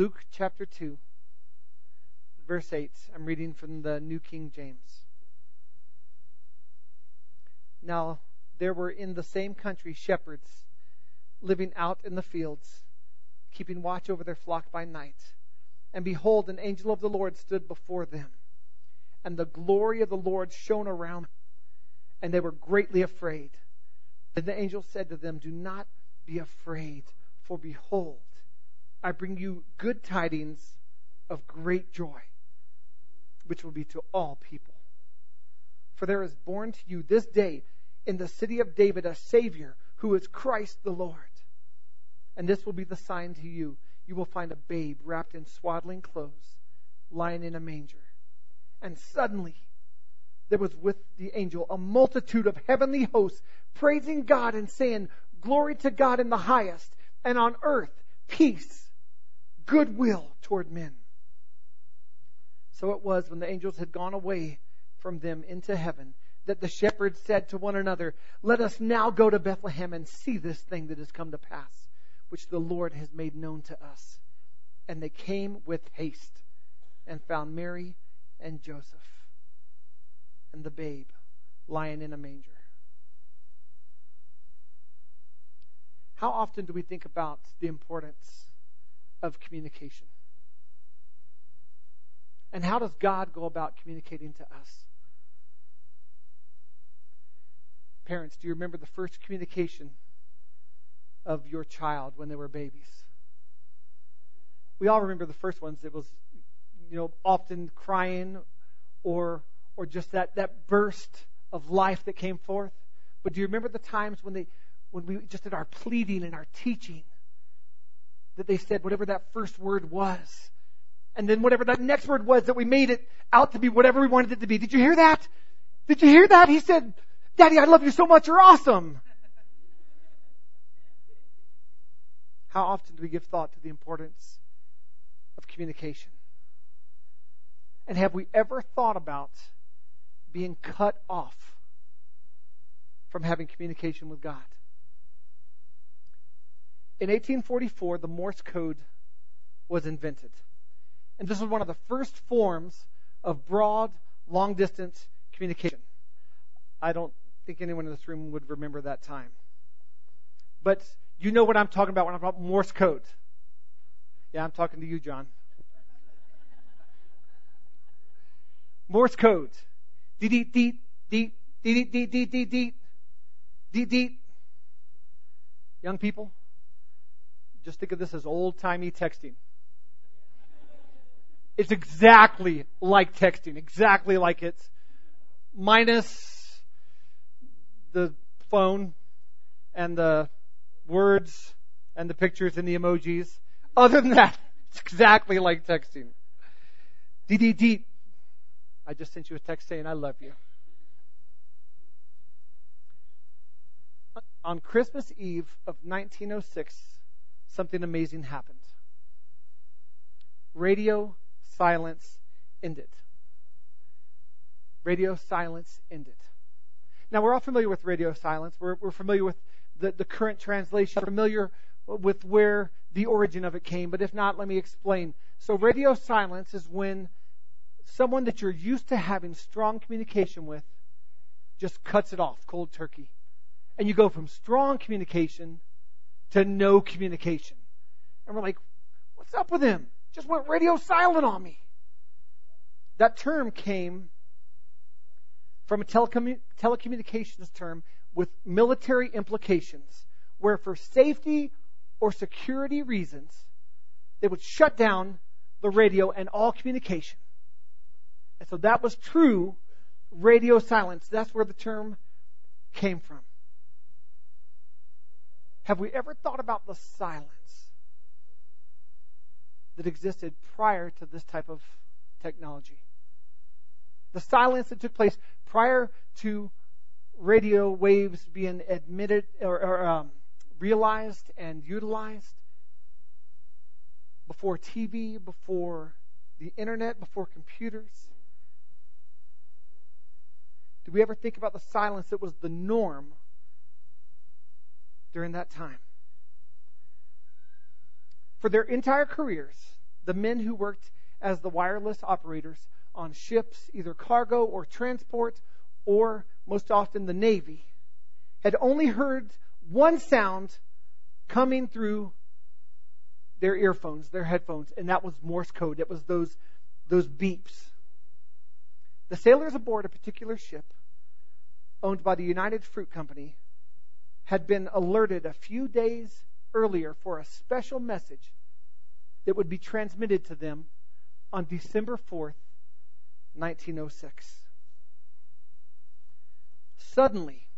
Luke chapter 2, verse 8. I'm reading from the New King James. Now, there were in the same country shepherds living out in the fields, keeping watch over their flock by night. And behold, an angel of the Lord stood before them, and the glory of the Lord shone around them, and they were greatly afraid. And the angel said to them, Do not be afraid, for behold, I bring you good tidings of great joy, which will be to all people. For there is born to you this day in the city of David a Savior who is Christ the Lord. And this will be the sign to you. You will find a babe wrapped in swaddling clothes, lying in a manger. And suddenly, there was with the angel a multitude of heavenly hosts praising God and saying, Glory to God in the highest, and on earth, peace, goodwill toward men. So it was when the angels had gone away from them into heaven that the shepherds said to one another, Let us now go to Bethlehem and see this thing that has come to pass, which the Lord has made known to us. And they came with haste and found Mary and Joseph and the babe lying in a manger. How often do we think about the importance of communication? And how does God go about communicating to us? Parents, do you remember the first communication of your child when they were babies? We all remember the first ones. It was, you know, often crying or or just that, that burst of life that came forth. But do you remember the times when they when we just did our pleading and our teaching that they said whatever that first word was? And then whatever that next word was that we made it out to be whatever we wanted it to be. Did you hear that? Did you hear that? He said, Daddy, I love you so much. You're awesome. How often do we give thought to the importance of communication? And have we ever thought about being cut off from having communication with God? In 1844, the Morse code was invented. And this was one of the first forms of broad, long distance communication. I don't think anyone in this room would remember that time. But you know what I'm talking about when I'm about Morse code. Yeah, I'm talking to you, John. Morse code. Deet, deet, deet, deet, deet, deet, deet, deet, deet, deet, deet. Young people, just think of this as old timey texting. It's exactly like texting, exactly like it's minus the phone and the words and the pictures and the emojis. Other than that, it's exactly like texting. DDD. I just sent you a text saying I love you. On Christmas Eve of 1906, something amazing happened. Radio silence ended. Radio silence ended. Now, we're all familiar with radio silence. We're, we're familiar with the, the current translation, familiar with where the origin of it came. But if not, let me explain. So, radio silence is when someone that you're used to having strong communication with just cuts it off cold turkey. And you go from strong communication to no communication. And we're like, what's up with him? Just went radio silent on me. That term came from a telecom- telecommunications term with military implications, where for safety or security reasons, they would shut down the radio and all communication. And so that was true radio silence. That's where the term came from. Have we ever thought about the silence that existed prior to this type of technology? The silence that took place prior to radio waves being admitted or, or um, realized and utilized, before TV, before the internet, before computers. Did we ever think about the silence that was the norm during that time? For their entire careers, the men who worked as the wireless operators on ships, either cargo or transport, or most often the Navy, had only heard one sound coming through their earphones, their headphones, and that was Morse code. It was those, those beeps. The sailors aboard a particular ship owned by the United Fruit Company had been alerted a few days earlier for a special message that would be transmitted to them on December 4th, 1906. Suddenly,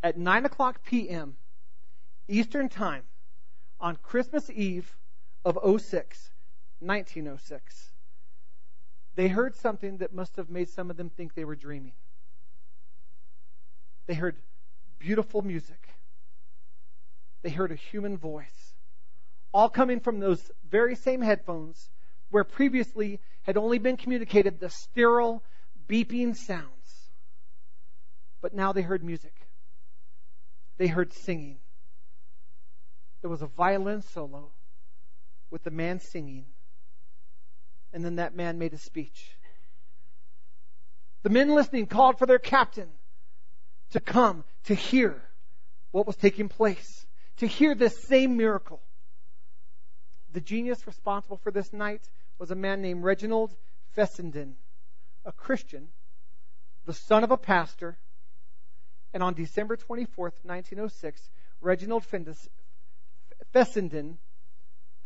at 9 o'clock p.m. Eastern Time, on Christmas Eve of 06, 1906, they heard something that must have made some of them think they were dreaming. They heard beautiful music. They heard a human voice, all coming from those very same headphones where previously had only been communicated the sterile, beeping sounds. But now they heard music. They heard singing. There was a violin solo with the man singing. And then that man made a speech. The men listening called for their captain to come to hear what was taking place, to hear this same miracle. The genius responsible for this night was a man named Reginald Fessenden, a Christian, the son of a pastor. And on December 24th, 1906, Reginald Fessenden,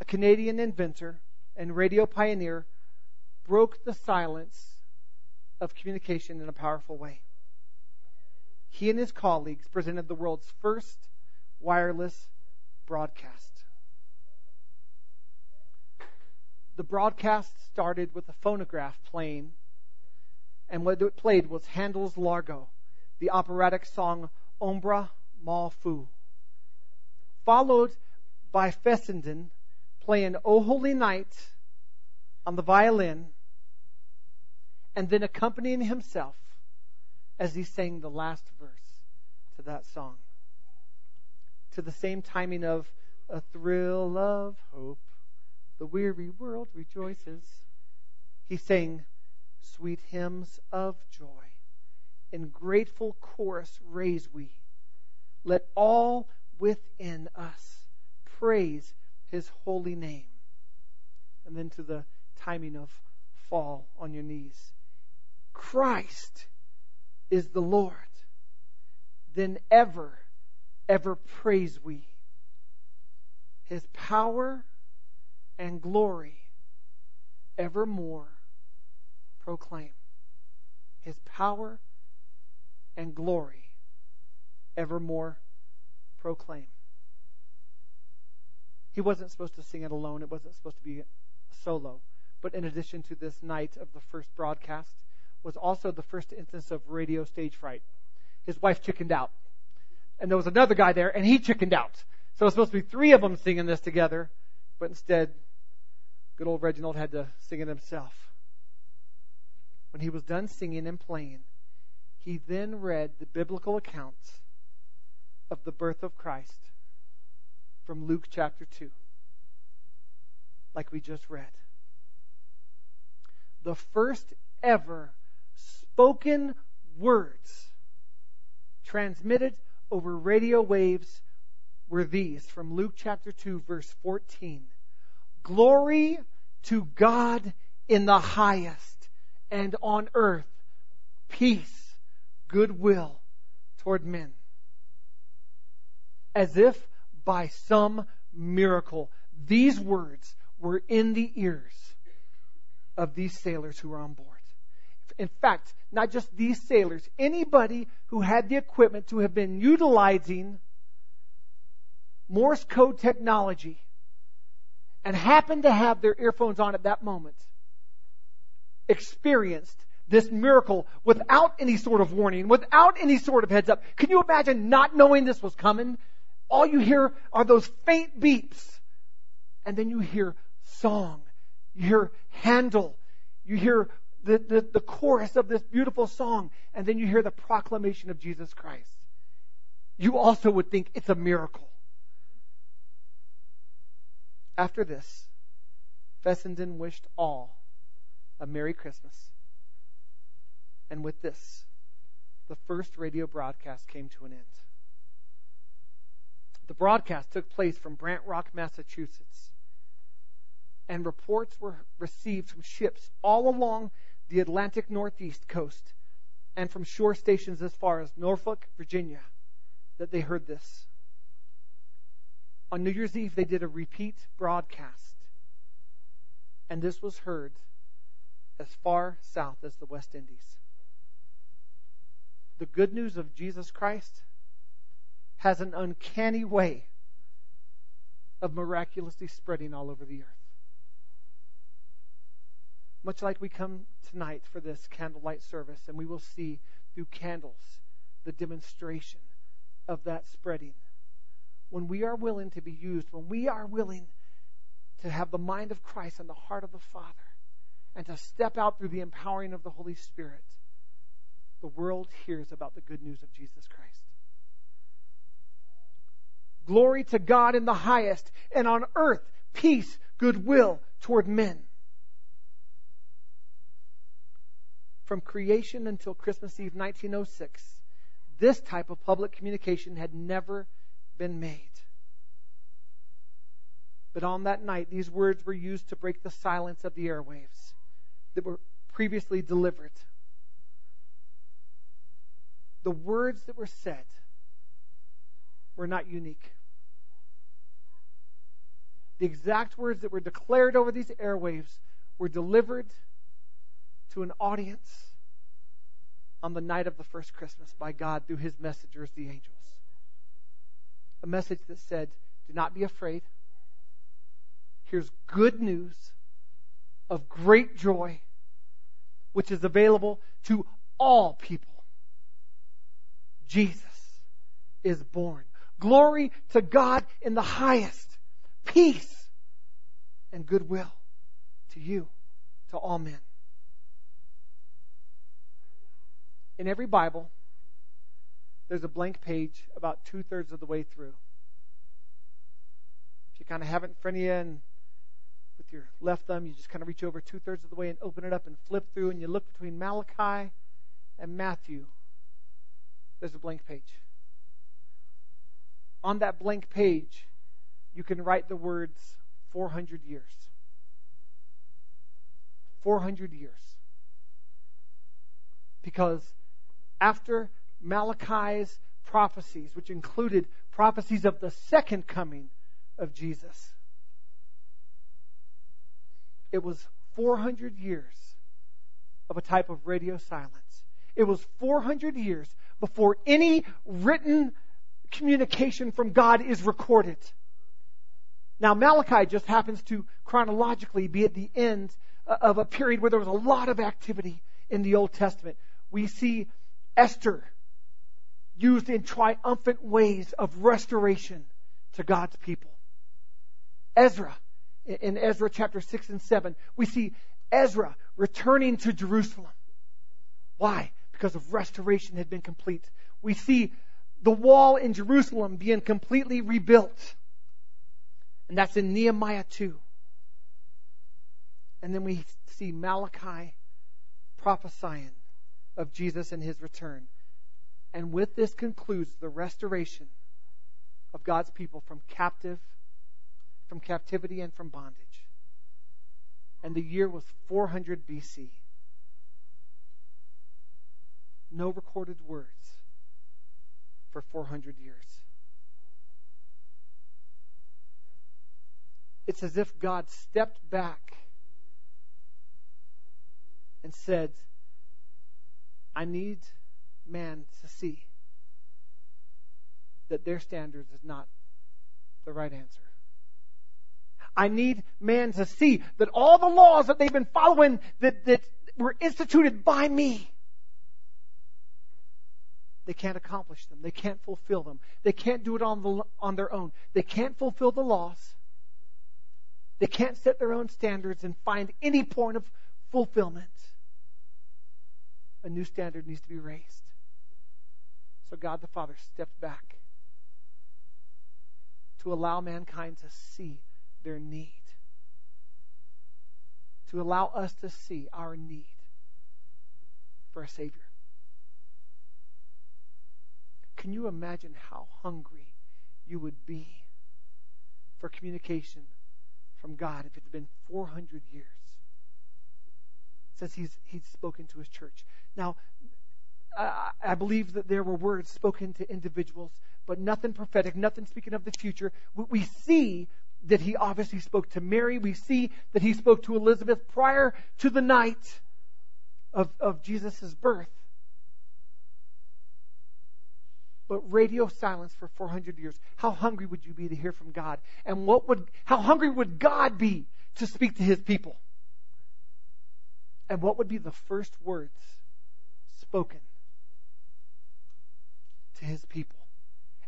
a Canadian inventor and radio pioneer, broke the silence of communication in a powerful way he and his colleagues presented the world's first wireless broadcast. The broadcast started with a phonograph playing, and what it played was Handel's Largo, the operatic song Ombra Mai Fu, followed by Fessenden playing O Holy Night on the violin, and then accompanying himself as he sang the last verse to that song. To the same timing of a thrill of hope, the weary world rejoices. He sang sweet hymns of joy. In grateful chorus raise we. Let all within us praise his holy name. And then to the timing of fall on your knees. Christ is the Lord, then ever, ever praise we his power and glory evermore proclaim. His power and glory evermore proclaim. He wasn't supposed to sing it alone. It wasn't supposed to be a solo. But in addition to this night of the first broadcast, was also the first instance of radio stage fright. His wife chickened out. And there was another guy there, and he chickened out. So it was supposed to be three of them singing this together, but instead, good old Reginald had to sing it himself. When he was done singing and playing, he then read the biblical accounts of the birth of Christ from Luke chapter 2, like we just read. The first ever spoken words transmitted over radio waves were these from Luke chapter 2, verse 14. Glory to God in the highest, and on earth peace, goodwill toward men. As if by some miracle, these words were in the ears of these sailors who were on board. In fact, not just these sailors, anybody who had the equipment to have been utilizing Morse code technology and happened to have their earphones on at that moment experienced this miracle without any sort of warning, without any sort of heads up. Can you imagine not knowing this was coming? All you hear are those faint beeps. And then you hear song. You hear Handel. You hear the, the, the chorus of this beautiful song, and then you hear the proclamation of Jesus Christ. You also would think it's a miracle. After this, Fessenden wished all a Merry Christmas. And with this, the first radio broadcast came to an end. The broadcast took place from Brant Rock, Massachusetts, and reports were received from ships all along the Atlantic Northeast coast and from shore stations as far as Norfolk, Virginia, that they heard this. On New Year's Eve, they did a repeat broadcast, and this was heard as far south as the West Indies. The good news of Jesus Christ has an uncanny way of miraculously spreading all over the earth. Much like we come tonight for this candlelight service, and we will see through candles the demonstration of that spreading. When we are willing to be used, when we are willing to have the mind of Christ and the heart of the Father, and to step out through the empowering of the Holy Spirit, the world hears about the good news of Jesus Christ. Glory to God in the highest, and on earth, peace, goodwill toward men. From creation until Christmas Eve 1906, this type of public communication had never been made. But on that night, these words were used to break the silence of the airwaves that were previously delivered. The words that were said were not unique. The exact words that were declared over these airwaves were delivered to an audience on the night of the first Christmas by God through his messengers, the angels. A message that said, Do not be afraid. Here's good news of great joy, which is available to all people. Jesus is born. Glory to God in the highest. Peace and goodwill to you, to all men. In every Bible, there's a blank page about two thirds of the way through. If you kind of have it in front of you and with your left thumb, you just kind of reach over two thirds of the way and open it up and flip through, and you look between Malachi and Matthew. There's a blank page. On that blank page, you can write the words 400 years. 400 years. Because after Malachi's prophecies, which included prophecies of the second coming of Jesus, it was 400 years of a type of radio silence. It was 400 years before any written communication from God is recorded. Now, Malachi just happens to chronologically be at the end uh, of a period where there was a lot of activity in the Old Testament. We see Esther used in triumphant ways of restoration to God's people. Ezra in Ezra chapter 6 and 7, we see Ezra returning to Jerusalem. Why? Because of restoration had been complete. We see the wall in Jerusalem being completely rebuilt. And that's in Nehemiah 2. And then we see Malachi prophesying of Jesus and his return. And with this concludes the restoration of God's people from captive from captivity and from bondage. And the year was 400 BC. No recorded words for 400 years. It's as if God stepped back and said, I need man to see that their standards is not the right answer. I need man to see that all the laws that they've been following that, that were instituted by me, they can't accomplish them. They can't fulfill them. They can't do it on, the, on their own. They can't fulfill the laws. They can't set their own standards and find any point of fulfillment. A new standard needs to be raised. So God the Father stepped back to allow mankind to see their need. to allow us to see our need for a Savior. Can you imagine how hungry you would be for communication from God if it's been 400 years since he's, he's spoken to his church? Now, I, believe that there were words spoken to individuals, but nothing prophetic, nothing speaking of the future. We, we see that he obviously spoke to Mary. We see that he spoke to Elizabeth prior to the night of, of Jesus' birth. but radio silence for 400 years. How hungry would you be to hear from God? And what would, how hungry would God be to speak to his people? And what would be the first words spoken to his people?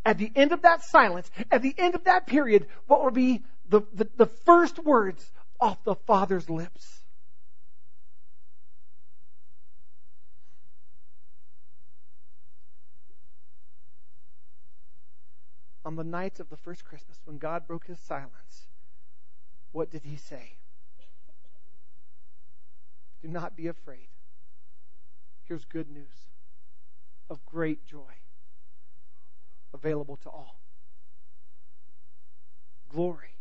At the end of that silence, at the end of that period, what will be the, the, the first words off the Father's lips? on the night of the first Christmas, when God broke his silence, what did he say? Do not be afraid. Here's good news of great joy available to all. Glory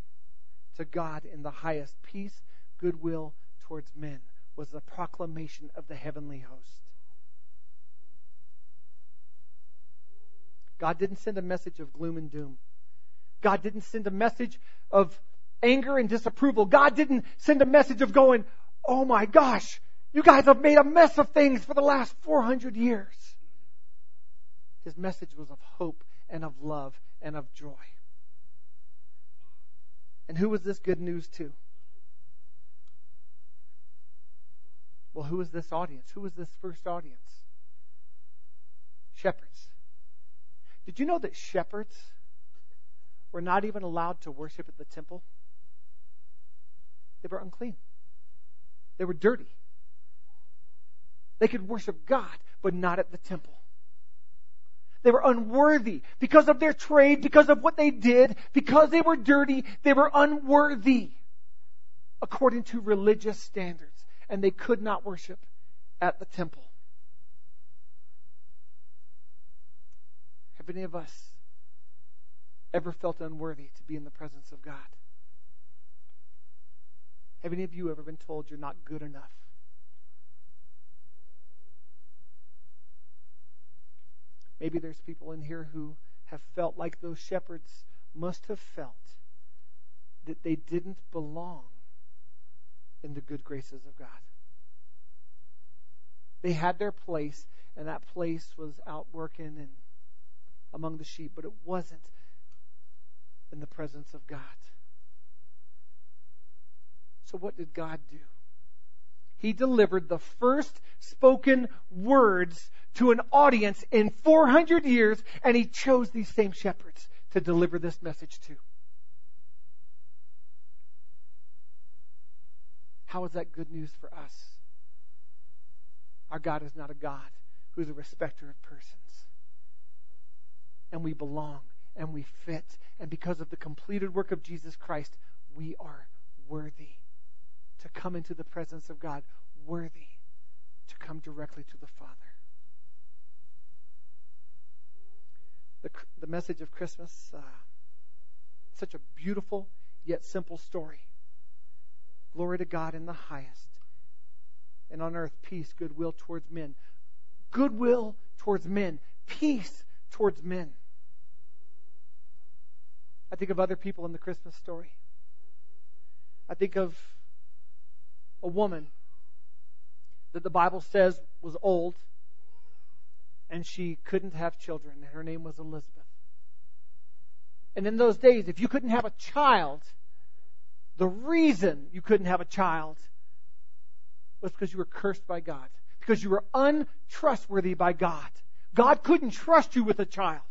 to God in the highest. Peace, goodwill towards men was the proclamation of the heavenly host. God didn't send a message of gloom and doom. God didn't send a message of anger and disapproval. God didn't send a message of going, oh my gosh, you guys have made a mess of things for the last 400 years. His message was of hope and of love and of joy. And who was this good news to? Well, who was this audience? Who was this first audience? Shepherds. Did you know that shepherds were not even allowed to worship at the temple? They were unclean. They were dirty. They could worship God, but not at the temple. They were unworthy because of their trade, because of what they did, because they were dirty. They were unworthy according to religious standards, and they could not worship at the temple. Have any of us ever felt unworthy to be in the presence of God? Have any of you ever been told you're not good enough? Maybe there's people in here who have felt like those shepherds must have felt that they didn't belong in the good graces of God. They had their place, and that place was out working and among the sheep, but it wasn't in the presence of God. So, what did God do? He delivered the first spoken words to an audience in 400 years, and he chose these same shepherds to deliver this message to. How is that good news for us? Our God is not a God who's a respecter of persons and we belong and we fit. And because of the completed work of Jesus Christ, we are worthy come into the presence of God, worthy to come directly to the Father. The, the message of Christmas, uh, such a beautiful yet simple story. Glory to God in the highest. And on earth, peace, goodwill towards men. Goodwill towards men. Peace towards men. I think of other people in the Christmas story. I think of a woman that the Bible says was old and she couldn't have children, and her name was Elizabeth. And in those days, if you couldn't have a child, the reason you couldn't have a child was because you were cursed by God, because you were untrustworthy by God. God couldn't trust you with a child,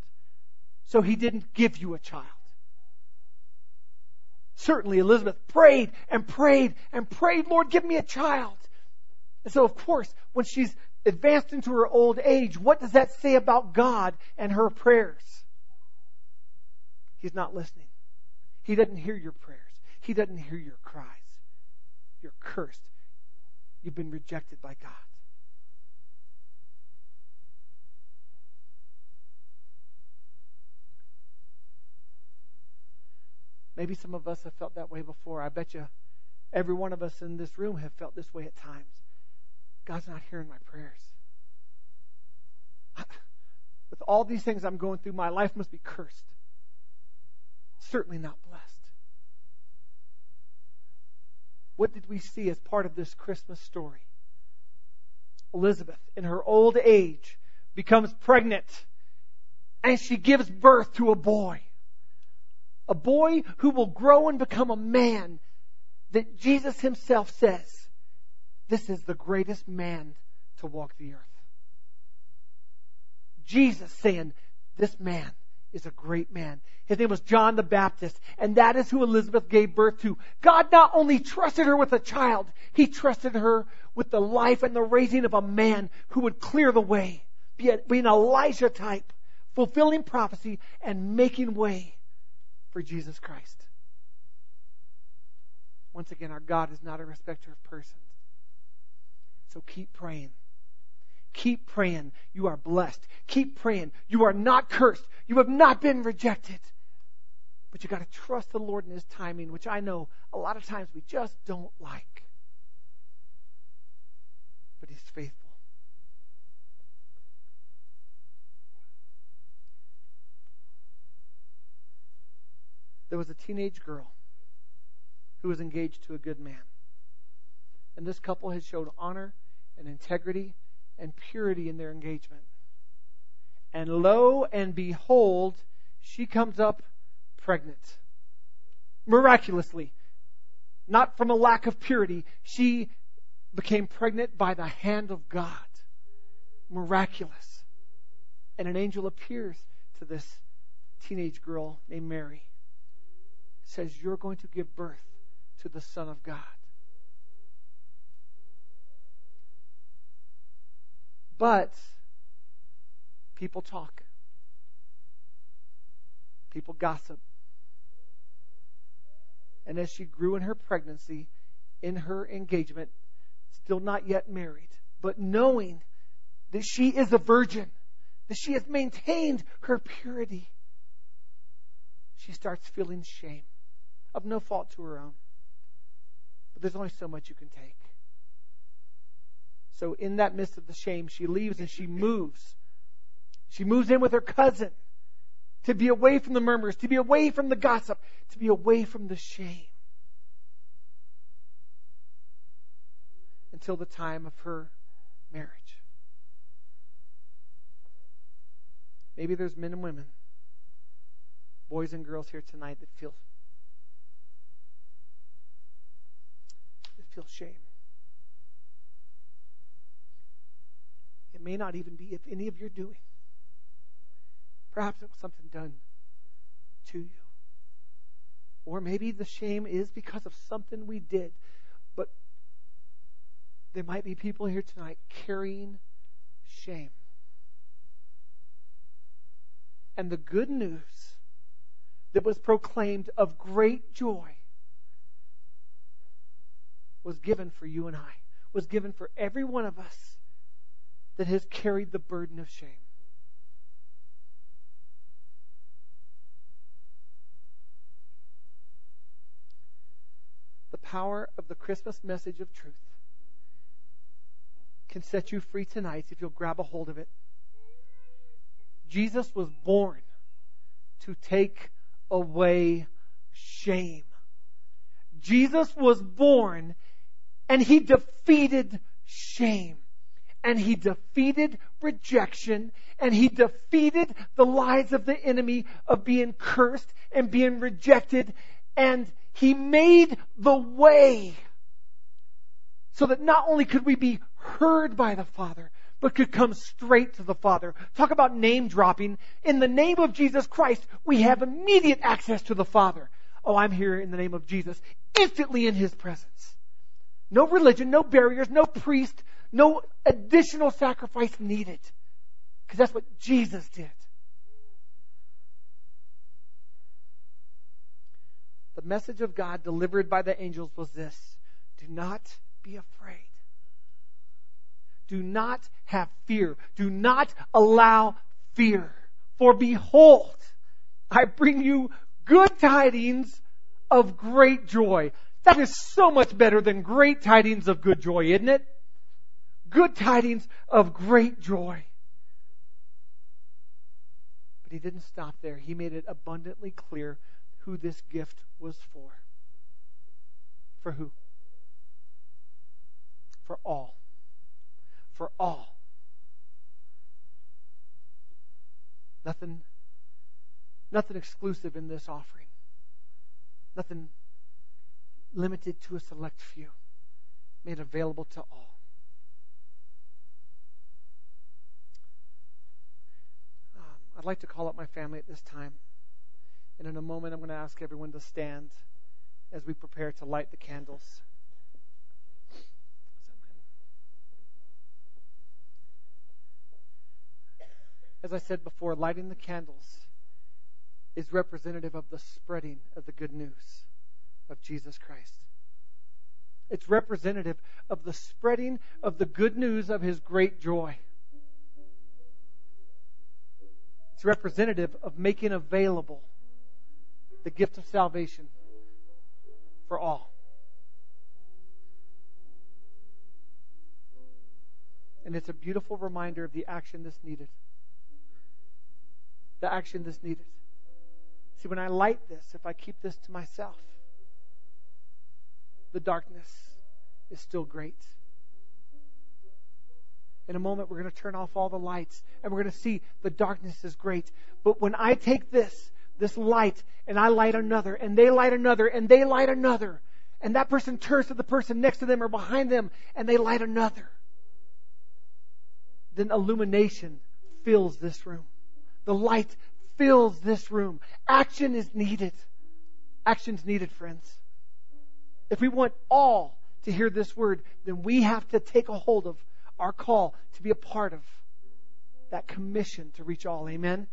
so He didn't give you a child. Certainly Elizabeth prayed and prayed and prayed, Lord, give me a child. And so, of course, when she's advanced into her old age, what does that say about God and her prayers? He's not listening. He doesn't hear your prayers. He doesn't hear your cries. You're cursed. you've been rejected by God. Maybe some of us have felt that way before. I bet you every one of us in this room have felt this way at times. God's not hearing my prayers. With all these things I'm going through, my life must be cursed. Certainly not blessed. What did we see as part of this Christmas story? Elizabeth, in her old age, becomes pregnant and she gives birth to a boy a boy who will grow and become a man that Jesus himself says, this is the greatest man to walk the earth. Jesus saying, this man is a great man. His name was John the Baptist, and that is who Elizabeth gave birth to. God not only trusted her with a child, He trusted her with the life and the raising of a man who would clear the way, be, an Elijah type, fulfilling prophecy and making way for Jesus Christ. Once again, our God is not a respecter of persons. So keep praying. Keep praying. You are blessed. Keep praying. You are not cursed. You have not been rejected. But you got to trust the Lord in His timing, which I know a lot of times we just don't like. But He's faithful. There was a teenage girl who was engaged to a good man. And this couple had showed honor and integrity and purity in their engagement. And lo and behold, she comes up pregnant. Miraculously. Not from a lack of purity. She became pregnant by the hand of God. Miraculous. And an angel appears to this teenage girl named Mary says, You're going to give birth to the Son of God. But people talk, people gossip. And as she grew in her pregnancy, in her engagement, still not yet married, but knowing that she is a virgin, that she has maintained her purity, she starts feeling shame of no fault to her own. But there's only so much you can take. So, in that midst of the shame, she leaves and she moves. She moves in with her cousin to be away from the murmurs, to be away from the gossip, to be away from the shame. Until the time of her marriage. Maybe there's men and women, boys and girls here tonight that feel feel shame. It may not even be if any of your doing. Perhaps it was something done to you. Or maybe the shame is because of something we did. But there might be people here tonight carrying shame. And the good news that was proclaimed of great joy was given for you and I, was given for every one of us that has carried the burden of shame. The power of the Christmas message of truth can set you free tonight if you'll grab a hold of it. Jesus was born to take away shame. Jesus was born and he defeated shame. And he defeated rejection. And he defeated the lies of the enemy of being cursed and being rejected. And he made the way so that not only could we be heard by the Father, but could come straight to the Father. Talk about name dropping. In the name of Jesus Christ, we have immediate access to the Father. Oh, I'm here in the name of Jesus, instantly in His presence. No religion, no barriers, no priest, no additional sacrifice needed. Because that's what Jesus did. The message of God delivered by the angels was this Do not be afraid. Do not have fear. Do not allow fear. For behold, I bring you good tidings of great joy. That is so much better than great tidings of good joy, isn't it? Good tidings of great joy. But he didn't stop there. He made it abundantly clear who this gift was for. For who? For all. For all. Nothing, nothing exclusive in this offering. Nothing limited to a select few. Made available to all. Um, I'd like to call up my family at this time. And in a moment, I'm going to ask everyone to stand as we prepare to light the candles. As I said before, lighting the candles is representative of the spreading of the good news of Jesus Christ. It's representative of the spreading of the good news of his great joy. It's representative of making available the gift of salvation for all. And it's a beautiful reminder of the action that's needed. The action that's needed. See, when I light this, if I keep this to myself, the darkness is still great. In a moment, we're going to turn off all the lights and we're going to see the darkness is great. But when I take this, this light, and I light another, and they light another, and they light another, and that person turns to the person next to them or behind them, and they light another, then illumination fills this room. The light fills this room. Action is needed. Action's needed, friends. If we want all to hear this word, then we have to take a hold of our call to be a part of that commission to reach all. Amen?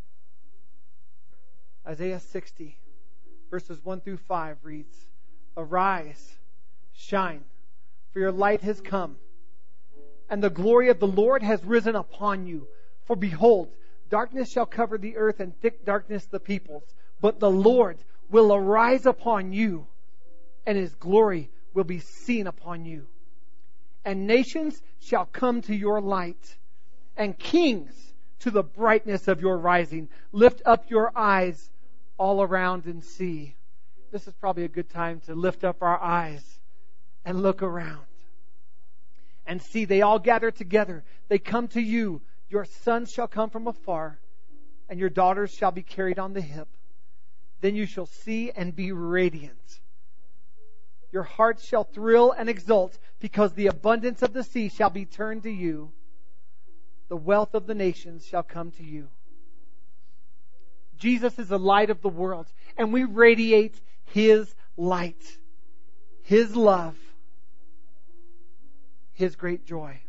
Isaiah 60, verses 1 through 5 reads Arise, shine, for your light has come, and the glory of the Lord has risen upon you. For behold, darkness shall cover the earth, and thick darkness the peoples. But the Lord will arise upon you and his glory will be seen upon you. And nations shall come to your light, and kings to the brightness of your rising. Lift up your eyes all around and see. This is probably a good time to lift up our eyes and look around and see. They all gather together. They come to you. Your sons shall come from afar, and your daughters shall be carried on the hip. Then you shall see and be radiant your heart shall thrill and exult because the abundance of the sea shall be turned to you. The wealth of the nations shall come to you. Jesus is the light of the world and we radiate His light, His love, His great joy.